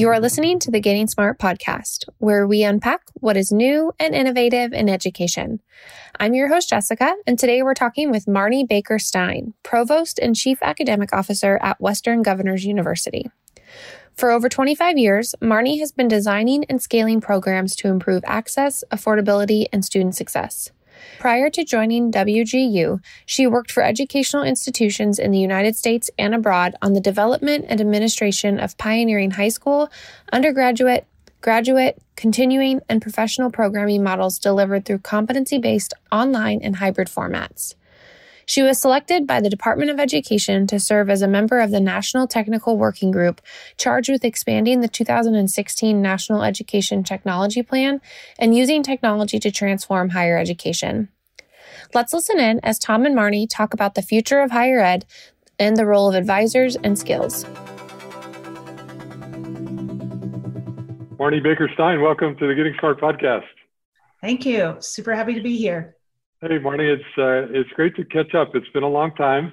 You are listening to the Getting Smart podcast, where we unpack what is new and innovative in education. I'm your host, Jessica, and today we're talking with Marni Baker Stein, Provost and Chief Academic Officer at Western Governors University. For over 25 years, Marni has been designing and scaling programs to improve access, affordability, and student success. Prior to joining WGU, she worked for educational institutions in the United States and abroad on the development and administration of pioneering high school, undergraduate, graduate, continuing, and professional programming models delivered through competency based online and hybrid formats. She was selected by the Department of Education to serve as a member of the National Technical Working Group charged with expanding the 2016 National Education Technology Plan and using technology to transform higher education. Let's listen in as Tom and Marni talk about the future of higher ed and the role of advisors and skills. Marni Baker Stein, welcome to the Getting Smart podcast. Thank you. Super happy to be here. Hey, Marni, it's uh, it's great to catch up. It's been a long time.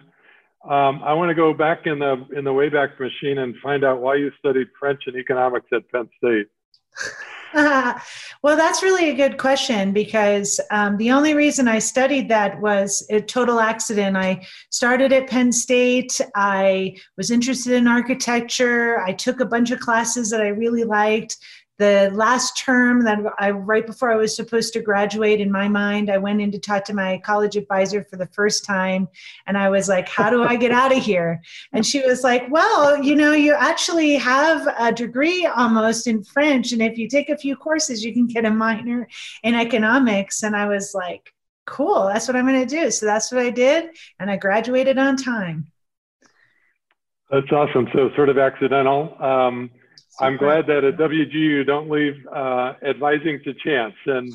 Um, I want to go back in the in the Wayback Machine and find out why you studied French and economics at Penn State. Well, that's really a good question because um, the only reason I studied that was a total accident. I started at Penn State. I was interested in architecture. I took a bunch of classes that I really liked the last term that I right before I was supposed to graduate in my mind I went in to talk to my college advisor for the first time and I was like how do I get out of here? And she was like well you know you actually have a degree almost in French and if you take a few courses you can get a minor in economics. And I was like cool that's what I'm going to do. So that's what I did and I graduated on time. That's awesome. So sort of accidental. Um, I'm glad that at WGU you don't leave uh, advising to chance. And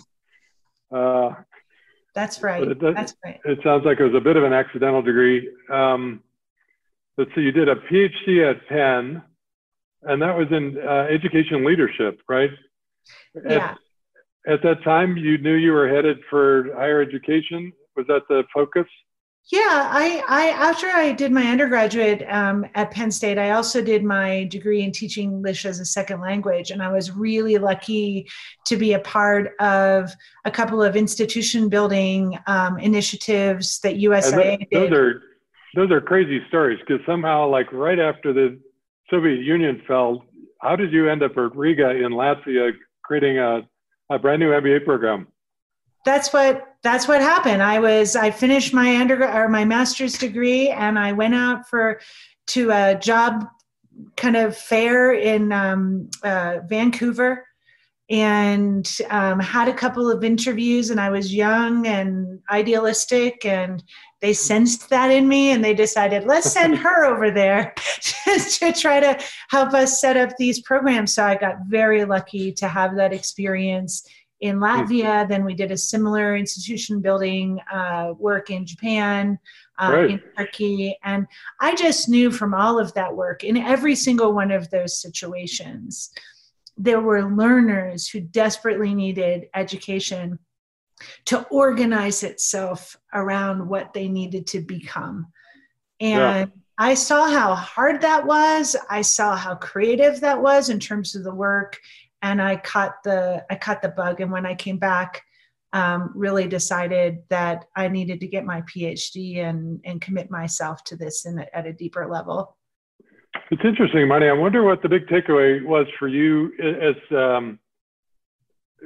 uh, that's right. It does, that's right. It sounds like it was a bit of an accidental degree. Um, but so you did a PhD at Penn, and that was in uh, education leadership, right? Yeah. At, at that time, you knew you were headed for higher education. Was that the focus? Yeah, I, I after I did my undergraduate um, at Penn State, I also did my degree in teaching English as a second language, and I was really lucky to be a part of a couple of institution building um, initiatives that USIA that, Those are those are crazy stories because somehow, like right after the Soviet Union fell, how did you end up at Riga in Latvia creating a, a brand new MBA program? that's what that's what happened. I was I finished my undergrad or my master's degree, and I went out for to a job kind of fair in um, uh, Vancouver, and um, had a couple of interviews. And I was young and idealistic, and they sensed that in me, and they decided let's send her over there just to try to help us set up these programs. So I got very lucky to have that experience in hmm. Latvia. Then we did a similar institution building uh, work in Japan, uh, right. in Turkey. And I just knew from all of that work, in every single one of those situations, there were learners who desperately needed education to organize itself around what they needed to become. And yeah. I saw how hard that was. I saw how creative that was in terms of the work and I caught the I caught the bug. And when I came back, um, really decided that I needed to get my PhD and and commit myself to this in a, at a deeper level. It's interesting, Marni. I wonder what the big takeaway was for you as um,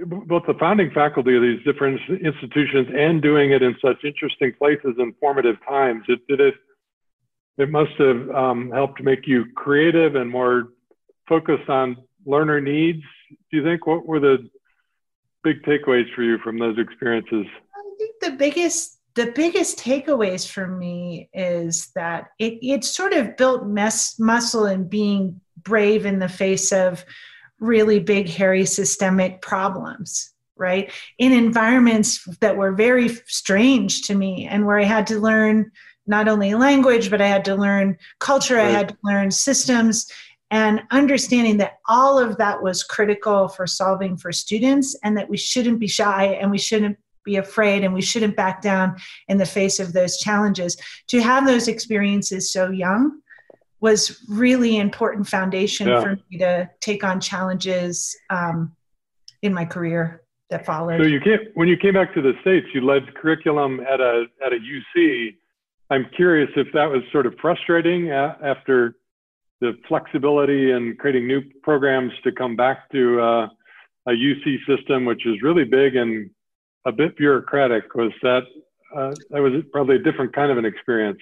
both the founding faculty of these different institutions and doing it in such interesting places and formative times. It did it. It must have um, helped make you creative and more focused on learner needs do you think? What were the big takeaways for you from those experiences? I think the biggest the biggest takeaways for me is that it, it sort of built mess, muscle in being brave in the face of really big, hairy systemic problems, right? In environments that were very strange to me and where I had to learn not only language, but I had to learn culture, right. I had to learn systems and understanding that all of that was critical for solving for students and that we shouldn't be shy and we shouldn't be afraid and we shouldn't back down in the face of those challenges to have those experiences so young was really important foundation yeah. for me to take on challenges um, in my career that followed. So you came when you came back to the states, you led curriculum at a at a UC. I'm curious if that was sort of frustrating after the flexibility and creating new programs to come back to uh, a UC system, which is really big and a bit bureaucratic. Was that uh, that was probably a different kind of an experience?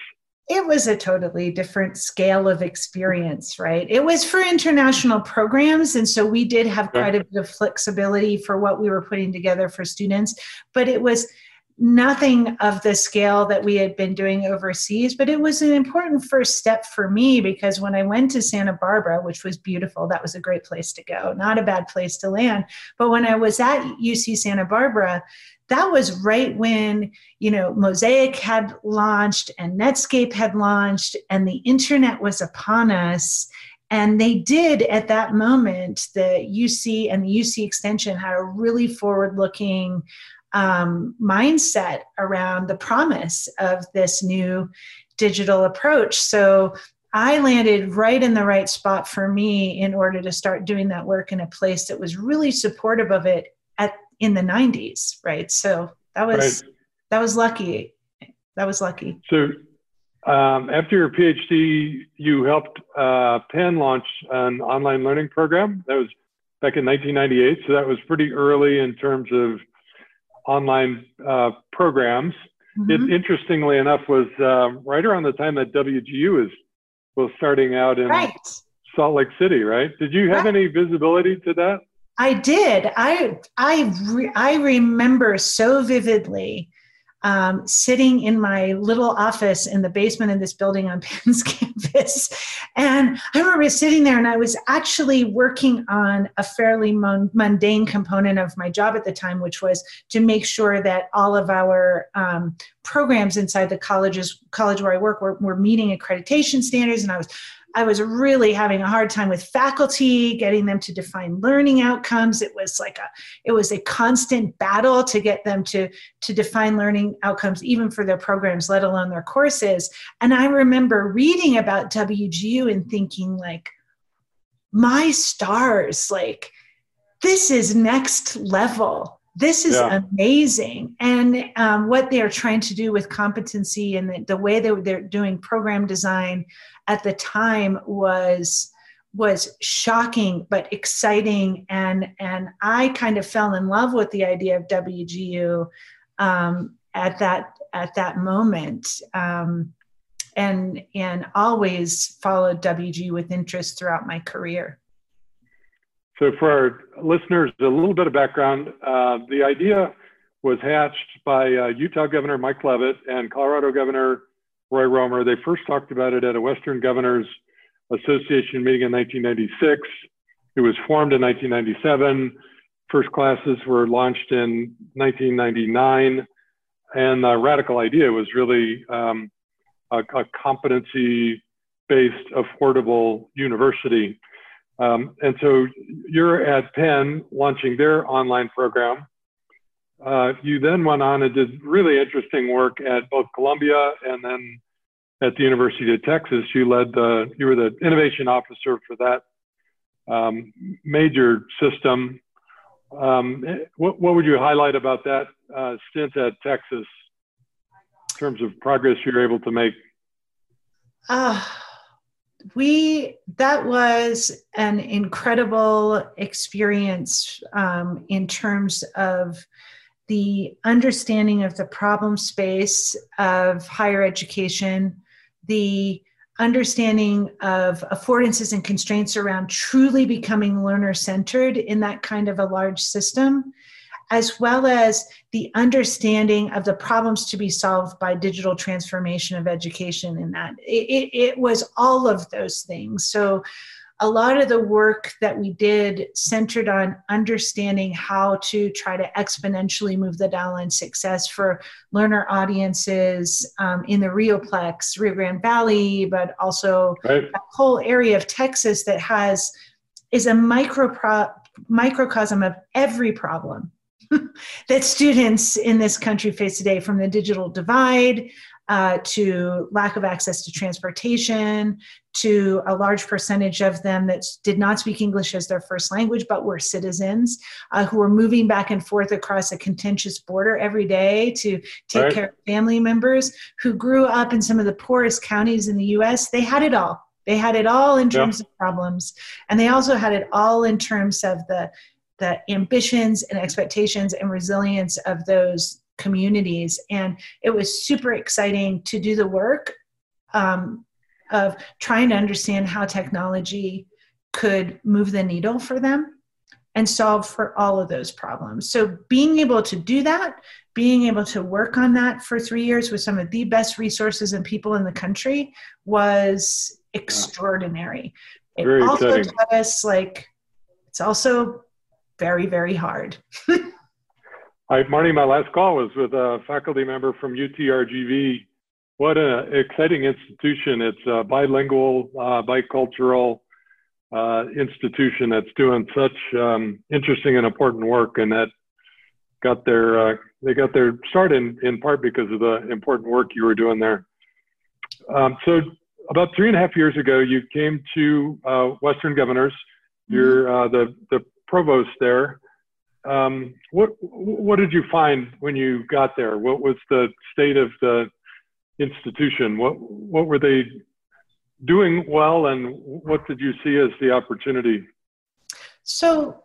it was a totally different scale of experience, right? It was for international programs. And so we did have quite a bit of flexibility for what we were putting together for students, but it was nothing of the scale that we had been doing overseas. But it was an important first step for me because when I went to Santa Barbara, which was beautiful, that was a great place to go, not a bad place to land. But when I was at UC Santa Barbara, that was right when you know mosaic had launched and netscape had launched and the internet was upon us and they did at that moment the uc and the uc extension had a really forward looking um, mindset around the promise of this new digital approach. So I landed right in the right spot for me in order to start doing that work in a place that was really supportive of it at in the 90s right? So that was right. that was lucky. That was lucky. So um, after your phd you helped uh, penn launch an online learning program that was back in 1998 so that was pretty early in terms of online uh, programs mm-hmm. it interestingly enough was uh, right around the time that wgu was was starting out in right. salt lake city right did you have right. any visibility to that I did. I I re, I remember so vividly um, sitting in my little office in the basement of this building on Penn's campus, and I remember sitting there, and I was actually working on a fairly mon- mundane component of my job at the time, which was to make sure that all of our um, programs inside the colleges college where I work were, were meeting accreditation standards, and I was I was really having a hard time with faculty, getting them to define learning outcomes. It was like a, it was a constant battle to get them to, to define learning outcomes, even for their programs, let alone their courses. And I remember reading about WGU and thinking like, my stars, like, this is next level this is yeah. amazing. And um, what they're trying to do with competency and the, the way they, they're doing program design at the time was was shocking but exciting. And and i kind of fell in love with the idea of wgu um, at that at that moment. Um, and and always followed wgu with interest throughout my career so for our listeners a little bit of background uh, the idea was hatched by uh, utah governor mike leavitt and colorado governor Roy Romer. They first talked about it at a Western Governors Association meeting in 1996. It was formed in 1997. First classes were launched in 1999. And the radical idea was really um, a, a competency based, affordable university. Um, and so you're at Penn launching their online program. Uh, you then went on and did really interesting work at both Columbia and then at the University of Texas, you led the, you were the innovation officer for that um, major system. Um, what, what, would you highlight about that uh, stint at Texas in terms of progress you're able to make? Uh, we that was an incredible experience um, in terms of the understanding of the problem space of higher education the understanding of affordances and constraints around truly becoming learner centered in that kind of a large system, as well as the understanding of the problems to be solved by digital transformation of education in that. It, it, it was all of those things. So a lot of the work that we did centered on understanding how to try to exponentially move the dial on success for learner audiences um, in the Rioplex, Rio Grande Valley, but also right. a whole area of Texas that has is a micro pro, microcosm of every problem that students in this country face today from the digital divide uh, to lack of access to transportation, to a large percentage of them that did not speak English as their first language, but were citizens uh, who were moving back and forth across a contentious border every day to take right. care of family members who grew up in some of the poorest counties in the US. They had it all. They had it all in terms yeah. of problems, and they also had it all in terms of the the ambitions and expectations and resilience of those communities. And it was super exciting to do the work um, of trying to understand how technology could move the needle for them and solve for all of those problems. So, being able to do that, being able to work on that for three years with some of the best resources and people in the country was extraordinary. Very it also exciting. taught us like it's also very, very hard. Hi, Marni. My last call was with a faculty member from UTRGV. What an exciting institution! It's a bilingual, uh, bicultural uh, institution that's doing such um, interesting and important work, and that got their uh, they got their start in in part because of the important work you were doing there. Um, so, about three and a half years ago, you came to uh, Western Governors. You're mm-hmm. uh, the the provost there. Um, what what did you find when you got there? What was the state of the institution? What what were they doing well, and what did you see as the opportunity? So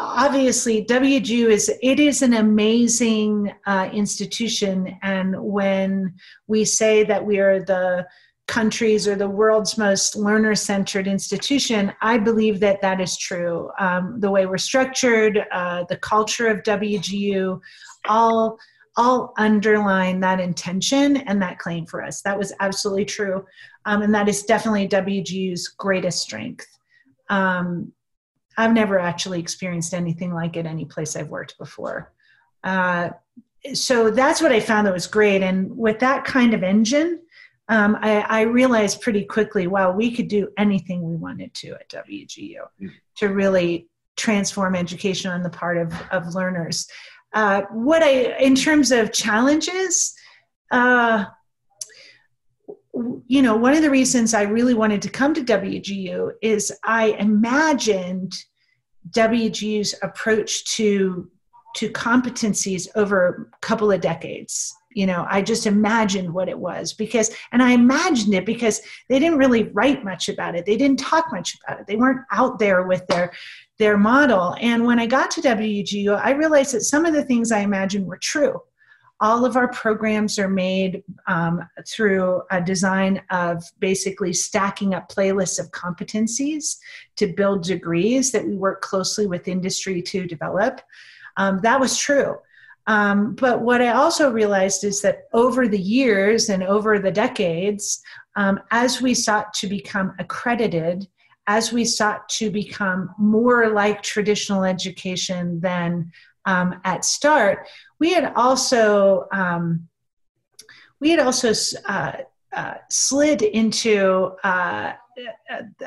obviously WGU is it is an amazing uh, institution and when we say that we are the countries or the world's most learner centered institution, I believe that that is true. Um, the way we're structured, uh, the culture of WGU, all all underline that intention and that claim for us. That was absolutely true. Um, and that is definitely WGU's greatest strength. Um, I've never actually experienced anything like it any place I've worked before. Uh, so that's what I found that was great. And with that kind of engine, um, I, I, realized pretty quickly, wow, we could do anything we wanted to at WGU mm-hmm. to really transform education on the part of, of learners. Uh, what I, in terms of challenges, uh, you know, one of the reasons I really wanted to come to WGU is I imagined WGU's approach to to competencies over a couple of decades you know i just imagined what it was because and i imagined it because they didn't really write much about it. They didn't talk much about it. They weren't out there with their their model. And when i got to wgu i realized that some of the things i imagined were true. All of our programs are made um, through a design of basically stacking up playlists of competencies to build degrees that we work closely with industry to develop. Um, that was true um, but what I also realized is that over the years and over the decades, um, as we sought to become accredited, as we sought to become more like traditional education than um, at start, we had also um, we had also uh, uh, slid into uh,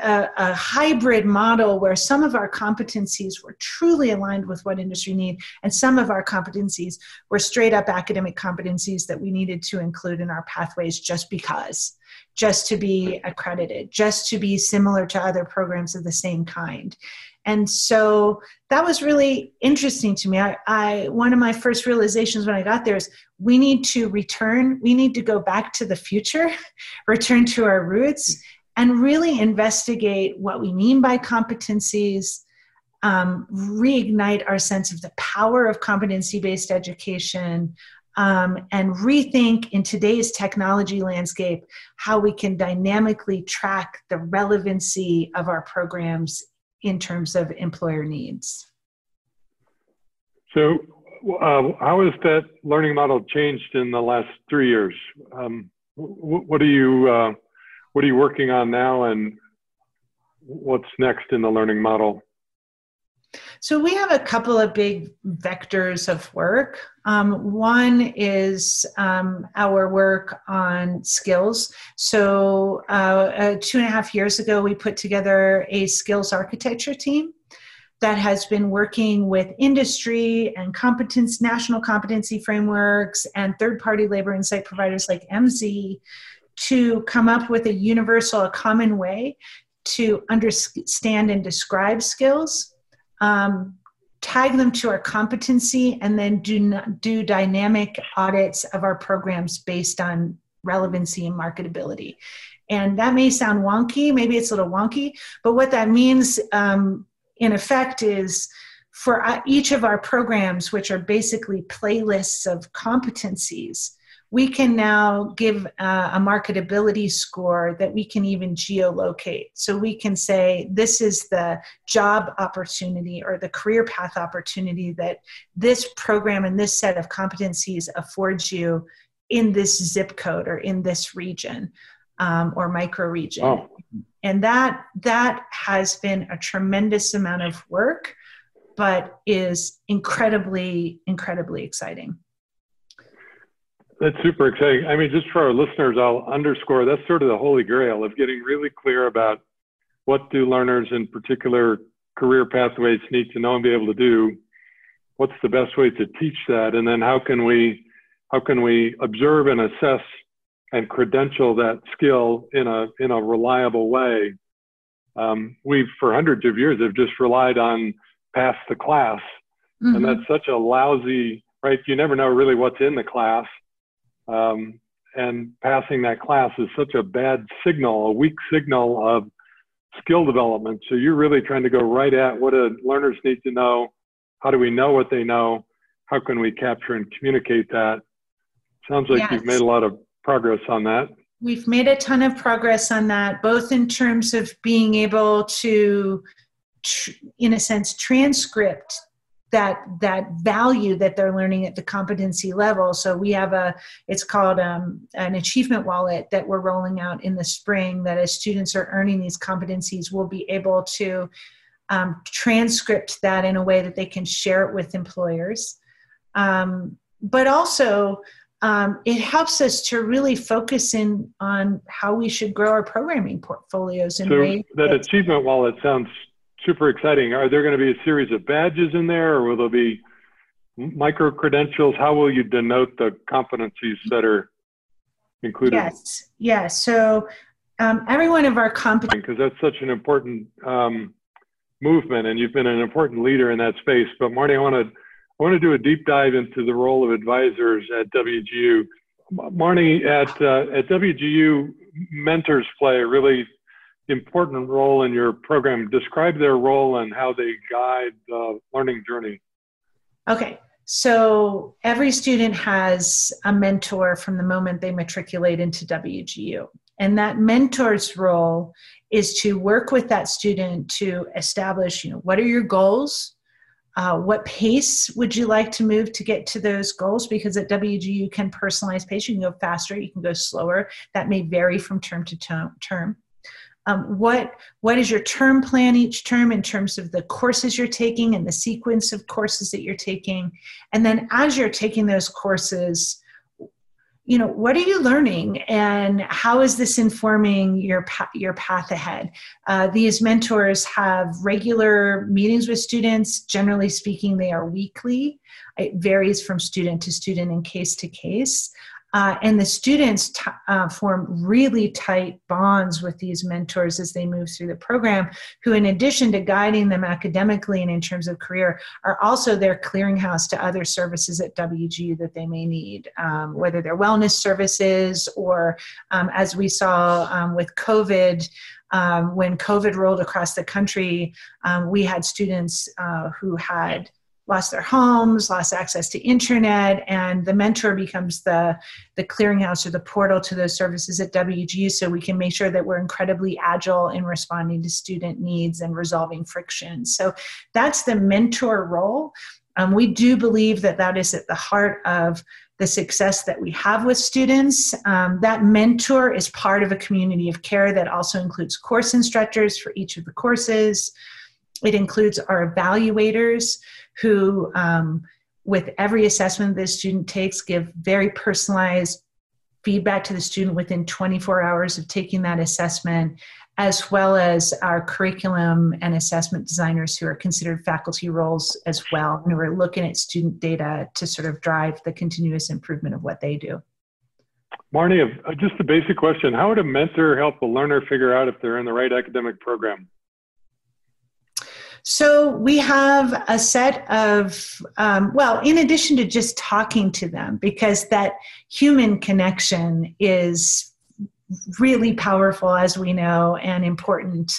a, a, hybrid model where some of our competencies were truly aligned with what industry need and some of our competencies were straight up academic competencies that we needed to include in our pathways just because just to be accredited just to be similar to other programs of the same kind. And so that was really interesting to me. I, I one of my first realizations when i got there is we need to return we need to go back to the future return to our roots and really investigate what we mean by competencies, um, reignite our sense of the power of competency based education, um, and rethink in today's technology landscape how we can dynamically track the relevancy of our programs in terms of employer needs. So, uh, how has that learning model changed in the last three years? Um, what do you uh, what are you working on now and what's next in the learning model? So we have a couple of big vectors of work. Um, one is um, our work on skills. So uh, uh, two and a half years ago, we put together a skills architecture team that has been working with industry and competence national competency frameworks and third party labor insight providers like Emsi to come up with a universal, a common way to understand and describe skills, um, tag them to our competency, and then do, do dynamic audits of our programs based on relevancy and marketability. And that may sound wonky, maybe it's a little wonky, but what that means um, in effect is for uh, each of our programs, which are basically playlists of competencies, we can now give uh, a marketability score that we can even geolocate. So we can say this is the job opportunity or the career path opportunity that this program and this set of competencies affords you in this zip code or in this region um, or micro region. Oh. And that that has been a tremendous amount of work, but is incredibly, incredibly exciting. That's super exciting. I mean, just for our listeners, I'll underscore that's sort of the holy grail of getting really clear about what do learners in particular career pathways need to know and be able to do. What's the best way to teach that, and then how can we how can we observe and assess and credential that skill in a in a reliable way? Um, we've for hundreds of years have just relied on pass the class, mm-hmm. and that's such a lousy right. You never know really what's in the class um, and passing that class is such a bad signal, a weak signal of skill development. So you're really trying to go right at what do learners need to know? How do we know what they know? How can we capture and communicate that? Sounds like yes. you've made a lot of progress on that. We've made a ton of progress on that, both in terms of being able to, in a sense, transcript that that value that they're learning at the competency level. So we have a it's called um, an achievement wallet that we're rolling out in the spring that as students are earning these competencies we'll be able to um, transcript that in a way that they can share it with employers. Um, but also um, it helps us to really focus in on how we should grow our programming portfolios in so that achievement wallet sounds super exciting. Are there going to be a series of badges in there, or will there be micro credentials? How will you denote the competencies that are included? Yes, yes. So um, every one of our competencies, because that's such an important um, movement, and you've been an important leader in that space. But Marni, I want to I want to do a deep dive into the role of advisors at WGU. Marni, at uh, at WGU, mentors play a really important role in your program. Describe their role and how they guide the learning journey. Okay, so every student has a mentor from the moment they matriculate into WGU. And that mentor's role is to work with that student to establish, you know, what are your goals? Uh, what pace would you like to move to get to those goals? Because at WGU you can personalize pace. You can go faster, you can go slower. That may vary from term to term um, what what is your term plan each term in terms of the courses you're taking and the sequence of courses that you're taking? And then as you're taking those courses you know what are you learning and how is this informing your your path ahead? Uh, these mentors have regular meetings with students. Generally speaking they are weekly. It varies from student to student and case to case uh, and the students t- uh, form really tight bonds with these mentors as they move through the program, who, in addition to guiding them academically and in terms of career, are also their clearinghouse to other services at WGU that they may need, um, whether they're wellness services or, um, as we saw um, with COVID. Um, when COVID rolled across the country, um, we had students uh, who had lost their homes, lost access to internet, and the mentor becomes the, the clearinghouse or the portal to those services at WGU so we can make sure that we're incredibly agile in responding to student needs and resolving friction. So that's the mentor role. Um, we do believe that that is at the heart of the success that we have with students. Um, that mentor is part of a community of care that also includes course instructors for each of the courses. It includes our evaluators who, um, with every assessment the student takes, give very personalized feedback to the student within 24 hours of taking that assessment as well as our curriculum and assessment designers who are considered faculty roles as well, and who are looking at student data to sort of drive the continuous improvement of what they do. Marni, uh, just a basic question. How would a mentor help a learner figure out if they're in the right academic program? So we have a set of, um, well, in addition to just talking to them, because that human connection is really powerful, as we know, and important.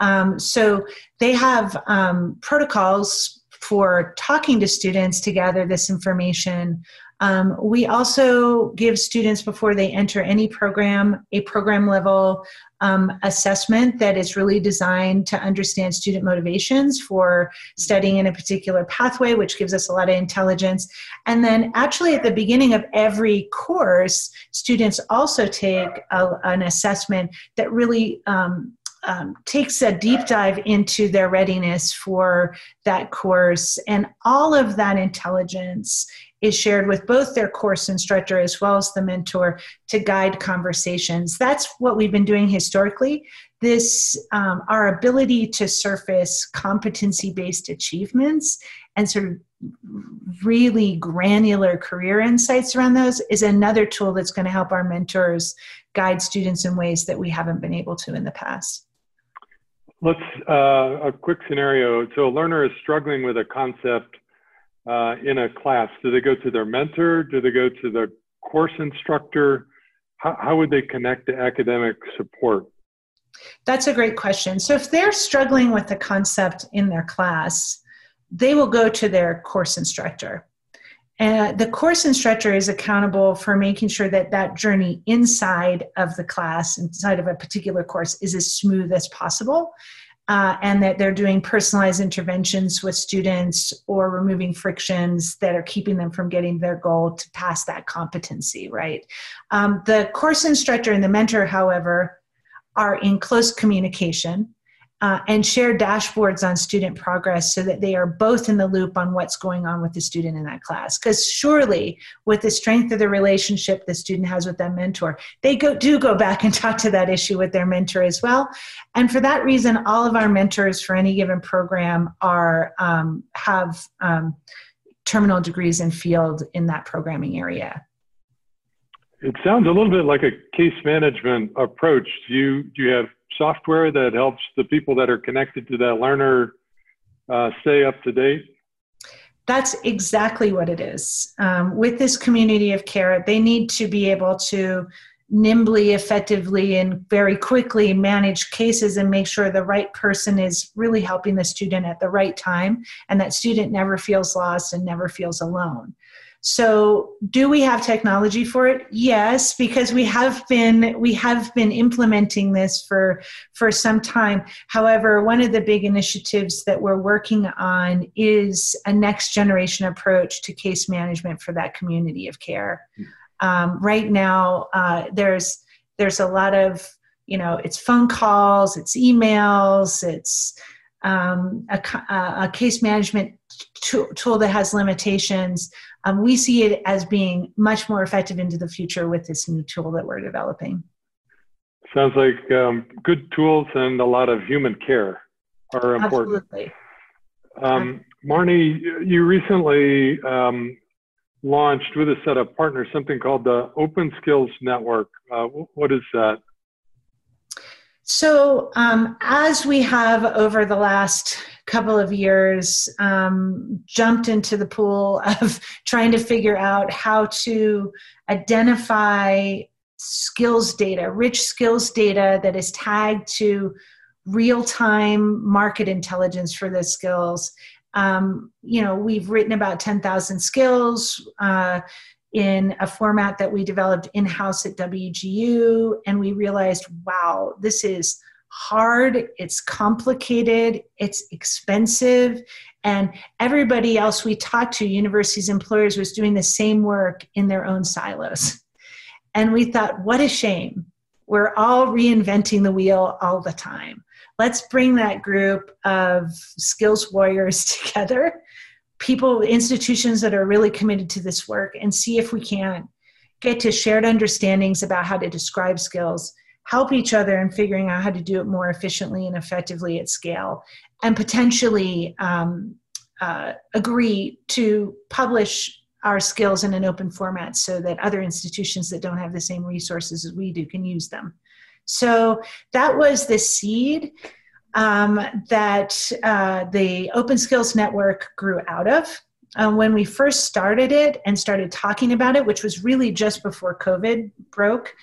Um, so they have um, protocols for talking to students to gather this information. Um, we also give students, before they enter any program, a program level um, assessment that is really designed to understand student motivations for studying in a particular pathway, which gives us a lot of intelligence. And then, actually, at the beginning of every course, students also take a, an assessment that really um, um, takes a deep dive into their readiness for that course. And all of that intelligence is shared with both their course instructor as well as the mentor to guide conversations. That's what we've been doing historically. This, um, our ability to surface competency based achievements and sort of really granular career insights around those is another tool that's going to help our mentors guide students in ways that we haven't been able to in the past. Let's, uh, a quick scenario. So a learner is struggling with a concept uh, in a class? Do they go to their mentor? Do they go to the course instructor? How, how would they connect to academic support? That's a great question. So, if they're struggling with the concept in their class, they will go to their course instructor. And the course instructor is accountable for making sure that that journey inside of the class, inside of a particular course, is as smooth as possible uh, and that they're doing personalized interventions with students or removing frictions that are keeping them from getting their goal to pass that competency, right? Um, the course instructor and the mentor, however, are in close communication uh, and share dashboards on student progress so that they are both in the loop on what's going on with the student in that class. Because surely, with the strength of the relationship the student has with that mentor, they go, do go back and talk to that issue with their mentor as well. And for that reason, all of our mentors for any given program are um, have um, terminal degrees in field in that programming area. It sounds a little bit like a case management approach. Do you do you have software that helps the people that are connected to that learner uh, stay up to date? That's exactly what it is. Um, with this community of care, they need to be able to nimbly, effectively, and very quickly manage cases and make sure the right person is really helping the student at the right time and that student never feels lost and never feels alone. So, do we have technology for it? Yes, because we have been we have been implementing this for for some time. However, one of the big initiatives that we're working on is a next generation approach to case management for that community of care. Um, right now, uh, there's there's a lot of you know it's phone calls, it's emails, it's um, a, a, case management tool that has limitations um, we see it as being much more effective into the future with this new tool that we're developing. Sounds like um, good tools and a lot of human care are important. Absolutely. Um, Marni, you recently um, launched with a set of partners something called the Open Skills Network. Uh, what is that? So, um, as we have over the last couple of years um, jumped into the pool of trying to figure out how to identify skills data, rich skills data that is tagged to real time market intelligence for the skills. Um, you know, we've written about 10,000 skills. Uh, in a format that we developed in house at WGU, and we realized, wow, this is hard, it's complicated, it's expensive. And everybody else we talked to, universities, employers, was doing the same work in their own silos. And we thought, what a shame. We're all reinventing the wheel all the time. Let's bring that group of skills warriors together, people, institutions that are really committed to this work, and see if we can get to shared understandings about how to describe skills help each other in figuring out how to do it more efficiently and effectively at scale, and potentially um, uh, agree to publish our skills in an open format so that other institutions that don't have the same resources as we do can use them. So that was the seed um, that uh, the Open Skills Network grew out of. Um, when we first started it and started talking about it, which was really just before COVID broke,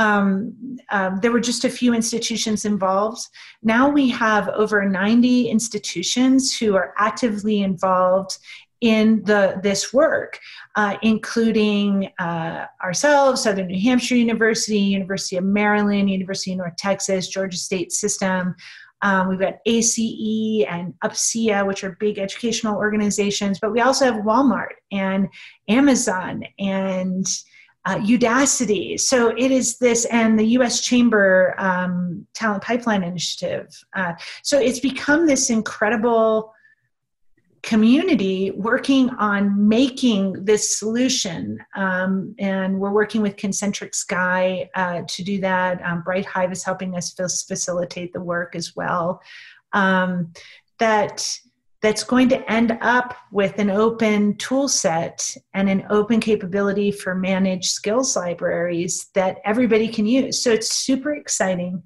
um, um, there were just a few institutions involved. Now we have over 90 institutions who are actively involved in the this work, uh, including uh, ourselves, Southern New Hampshire University, University of Maryland, University of North Texas, Georgia State System. Um, we've got ACE and UPCEA, which are big educational organizations, but we also have Walmart and Amazon and uh, Udacity. So it is this, and the US Chamber um, Talent Pipeline Initiative. Uh, so it's become this incredible community working on making this solution. Um, and we're working with Concentric Sky uh, to do that. Um, BrightHive is helping us facilitate the work as well. Um, that that's going to end up with an open tool set and an open capability for managed skills libraries that everybody can use. So it's super exciting.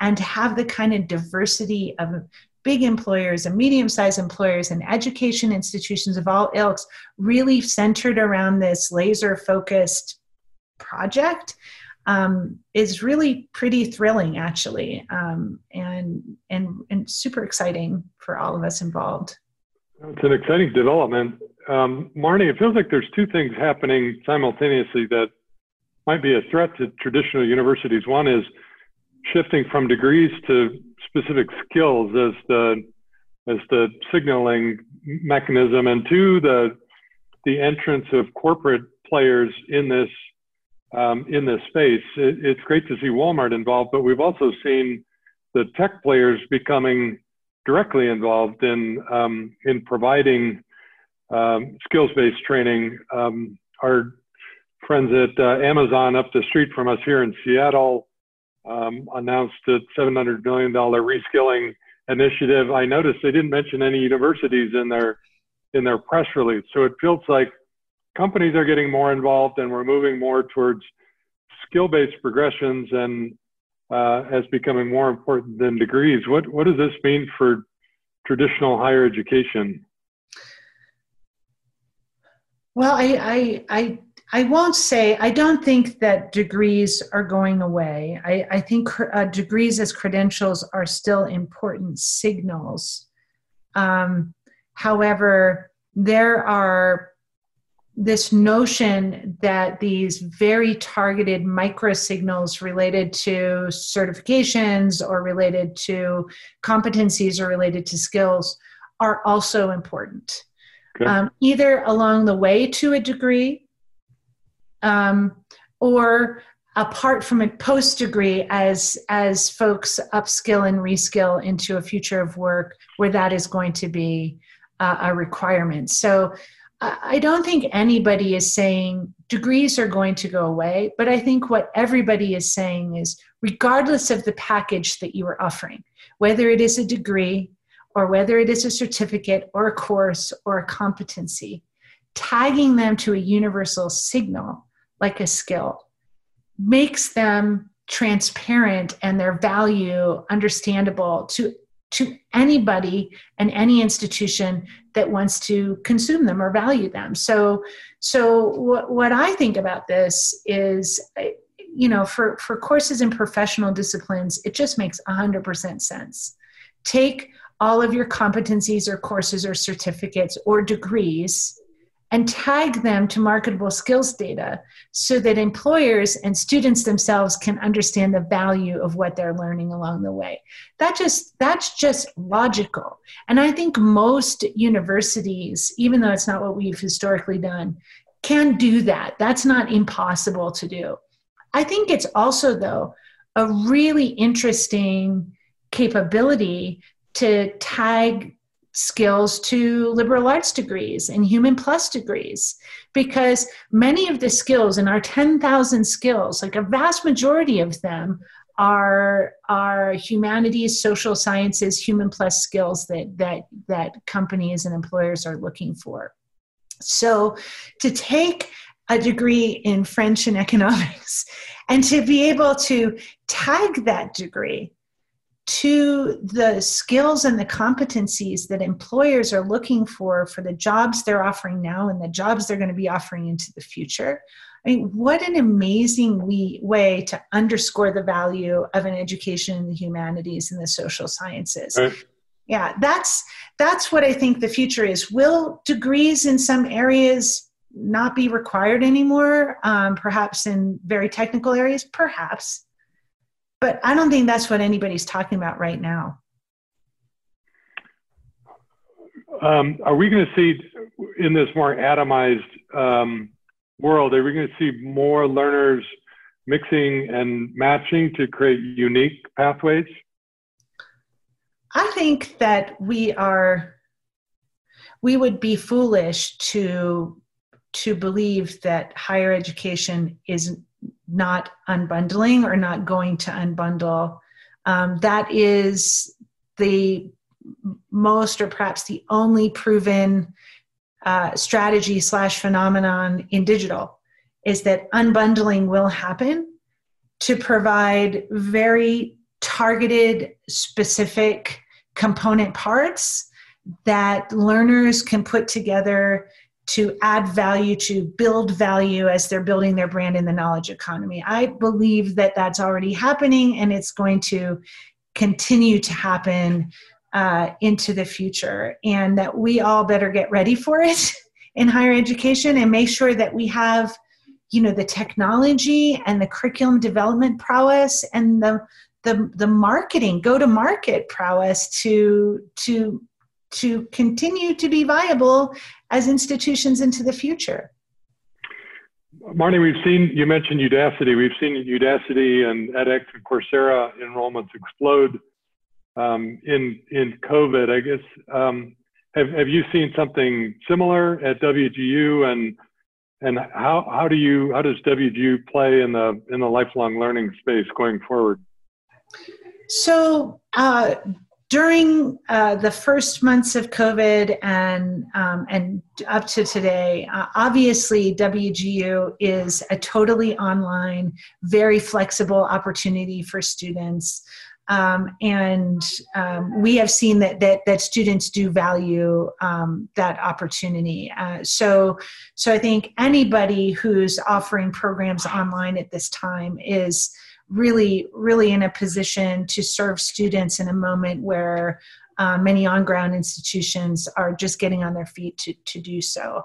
And to have the kind of diversity of big employers and medium sized employers and education institutions of all ilks really centered around this laser focused project um, is really pretty thrilling actually um, and, and and super exciting for all of us involved. It's an exciting development. Um, marni it feels like there's two things happening simultaneously that might be a threat to traditional universities. One is shifting from degrees to specific skills as the as the signaling mechanism, and two, the the entrance of corporate players in this um, in this space. It, it's great to see Walmart involved, but we've also seen the tech players becoming directly involved in um, in providing um, skills-based training. Um, our friends at uh, Amazon up the street from us here in Seattle um, announced a $700 million reskilling initiative. I noticed they didn't mention any universities in their in their press release. So it feels like companies are getting more involved, and we're moving more towards skill-based progressions and uh, as becoming more important than degrees. What what does this mean for traditional higher education? Well, I I, I I won't say, I don't think that degrees are going away. I, I think uh, degrees as credentials are still important signals. Um, however, there are this notion that these very targeted micro signals related to certifications or related to competencies or related to skills are also important. Okay. Um, either along the way to a degree um, or apart from a post degree as as folks upskill and reskill into a future of work where that is going to be uh, a requirement so i don't think anybody is saying degrees are going to go away but i think what everybody is saying is regardless of the package that you are offering whether it is a degree or whether it is a certificate or a course or a competency tagging them to a universal signal like a skill makes them transparent and their value understandable to to anybody and any institution that wants to consume them or value them. So so what, what i think about this is you know for for courses in professional disciplines it just makes 100% sense. Take all of your competencies or courses or certificates or degrees and tag them to marketable skills data so that employers and students themselves can understand the value of what they're learning along the way. That just that's just logical. And i think most universities even though it's not what we've historically done can do that. That's not impossible to do. I think it's also though a really interesting capability to tag skills to liberal arts degrees and human plus degrees because many of the skills in our 10,000 skills, like a vast majority of them, are are humanities, social sciences, human plus skills that that that companies and employers are looking for. So to take a degree in French and economics and to be able to tag that degree to the skills and the competencies that employers are looking for for the jobs they're offering now and the jobs they're going to be offering into the future. I mean, what an amazing we, way to underscore the value of an education in the humanities and the social sciences. Right. Yeah, that's that's what I think the future is. Will degrees in some areas not be required anymore? Um, perhaps in very technical areas, perhaps. But I don't think that's what anybody's talking about right now. Um, are we going to see in this more atomized um, world, are we going to see more learners mixing and matching to create unique pathways? I think that we are, we would be foolish to to believe that higher education is not unbundling or not going to unbundle. Um, that is the most or perhaps the only proven uh, strategy slash phenomenon in digital is that unbundling will happen to provide very targeted specific component parts that learners can put together to add value, to build value as they're building their brand in the knowledge economy. I believe that that's already happening and it's going to continue to happen uh, into the future, and that we all better get ready for it in higher education and make sure that we have you know the technology and the curriculum development prowess and the the, the marketing go to market prowess to to to continue to be viable as institutions into the future. Marni, we've seen, you mentioned Udacity. We've seen Udacity and edX and Coursera enrollments explode um, in, in COVID. I guess, um, have, have you seen something similar at WGU and, and how, how do you, how does WGU play in the, in the lifelong learning space going forward? So, uh, during uh, the first months of COVID and um, and up to today, uh, obviously WGU is a totally online, very flexible opportunity for students, um, and um, we have seen that that that students do value um, that opportunity. Uh, so so I think anybody who's offering programs online at this time is really, really in a position to serve students in a moment where uh, many on ground institutions are just getting on their feet to, to do so.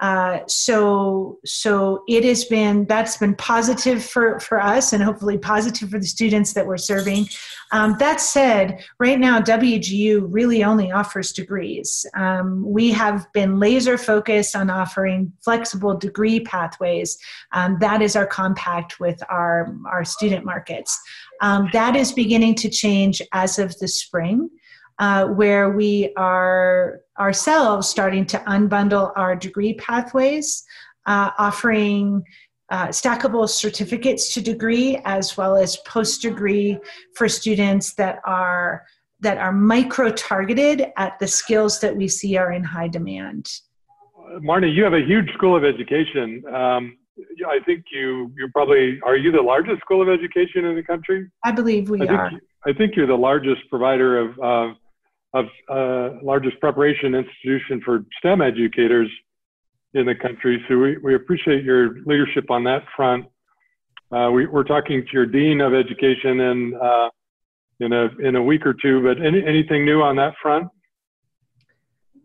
Uh, so so it has been that's been positive for for us and hopefully positive for the students that we're serving. Um, that said right now wgu really only offers degrees. Um, we have been laser focused on offering flexible degree pathways. Um, that is our compact with our our student markets. Um, that is beginning to change as of the spring uh, where we are ourselves starting to unbundle our degree pathways, uh, offering uh, stackable certificates to degree as well as post degree for students that are that are micro targeted at the skills that we see are in high demand. Marni, you have a huge school of education. Um, I think you you probably are you the largest school of education in the country? I believe we I are. I think you're the largest provider of uh, of uh, largest preparation institution for STEM educators in the country. So we, we appreciate your leadership on that front. Uh, we, are talking to your dean of education in uh, in a in a week or two. But any, anything new on that front?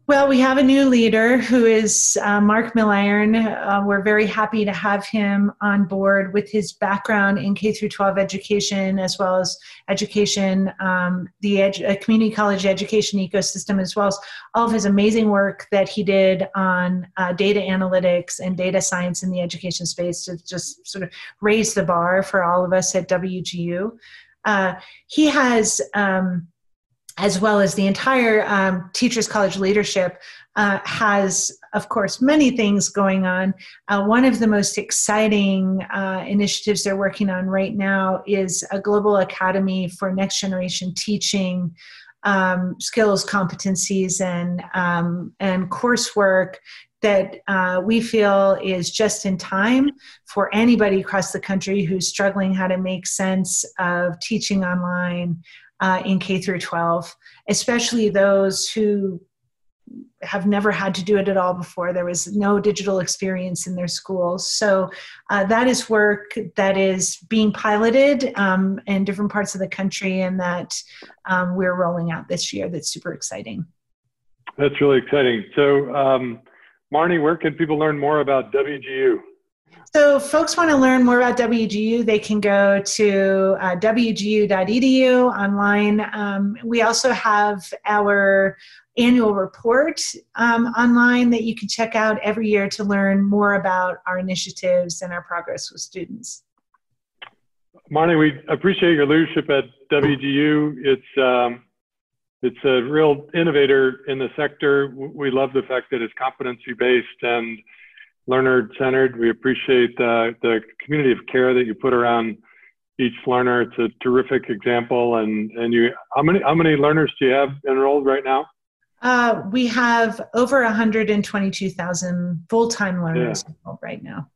Well, we have a new leader who is uh, Mark Milliron. Uh, we're very happy to have him on board with his background in K through 12 education, as well as education, um, the edu- uh, community college education ecosystem, as well as all of his amazing work that he did on uh, data analytics and data science in the education space to just sort of raise the bar for all of us at WGU. Uh, he has. Um, as well as the entire um, Teachers College leadership, uh, has, of course, many things going on. Uh, one of the most exciting uh, initiatives they're working on right now is a global academy for next generation teaching. Um, skills, competencies, and um, and coursework that uh, we feel is just in time for anybody across the country who's struggling how to make sense of teaching online uh, in K through 12, especially those who have never had to do it at all before. There was no digital experience in their schools. So uh, that is work that is being piloted um, in different parts of the country and that um, we're rolling out this year. That's super exciting. That's really exciting. So, um, Marni, where can people learn more about WGU? So, folks want to learn more about WGU, they can go to uh, wgu.edu online. Um, we also have our annual report um, online that you can check out every year to learn more about our initiatives and our progress with students. Marni, we appreciate your leadership at WGU. It's um, it's a real innovator in the sector. We love the fact that it's competency based and learner centered. We appreciate uh, the community of care that you put around each learner. It's a terrific example. And and you, how many how many learners do you have enrolled right now? Uh, we have over 122,000 full-time learners yeah. right now.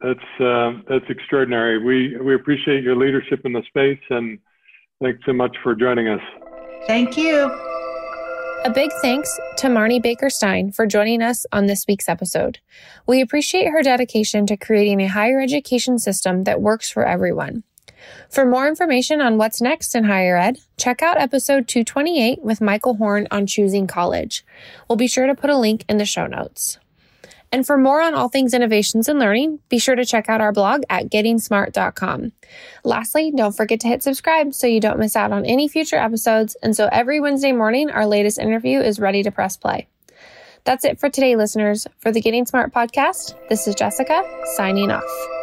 That's uh, that's extraordinary. We we appreciate your leadership in the space, and thanks so much for joining us. Thank you. A big thanks to Marni Baker Stein for joining us on this week's episode. We appreciate her dedication to creating a higher education system that works for everyone. For more information on what's next in higher ed, check out episode 228 with Michael Horn on choosing college. We'll be sure to put a link in the show notes. And for more on all things innovations and learning, be sure to check out our blog at gettingsmart.com. Lastly, don't forget to hit subscribe so you don't miss out on any future episodes. And so every Wednesday morning, our latest interview is ready to press play. That's it for today, listeners. For the Getting Smart podcast, this is Jessica signing off.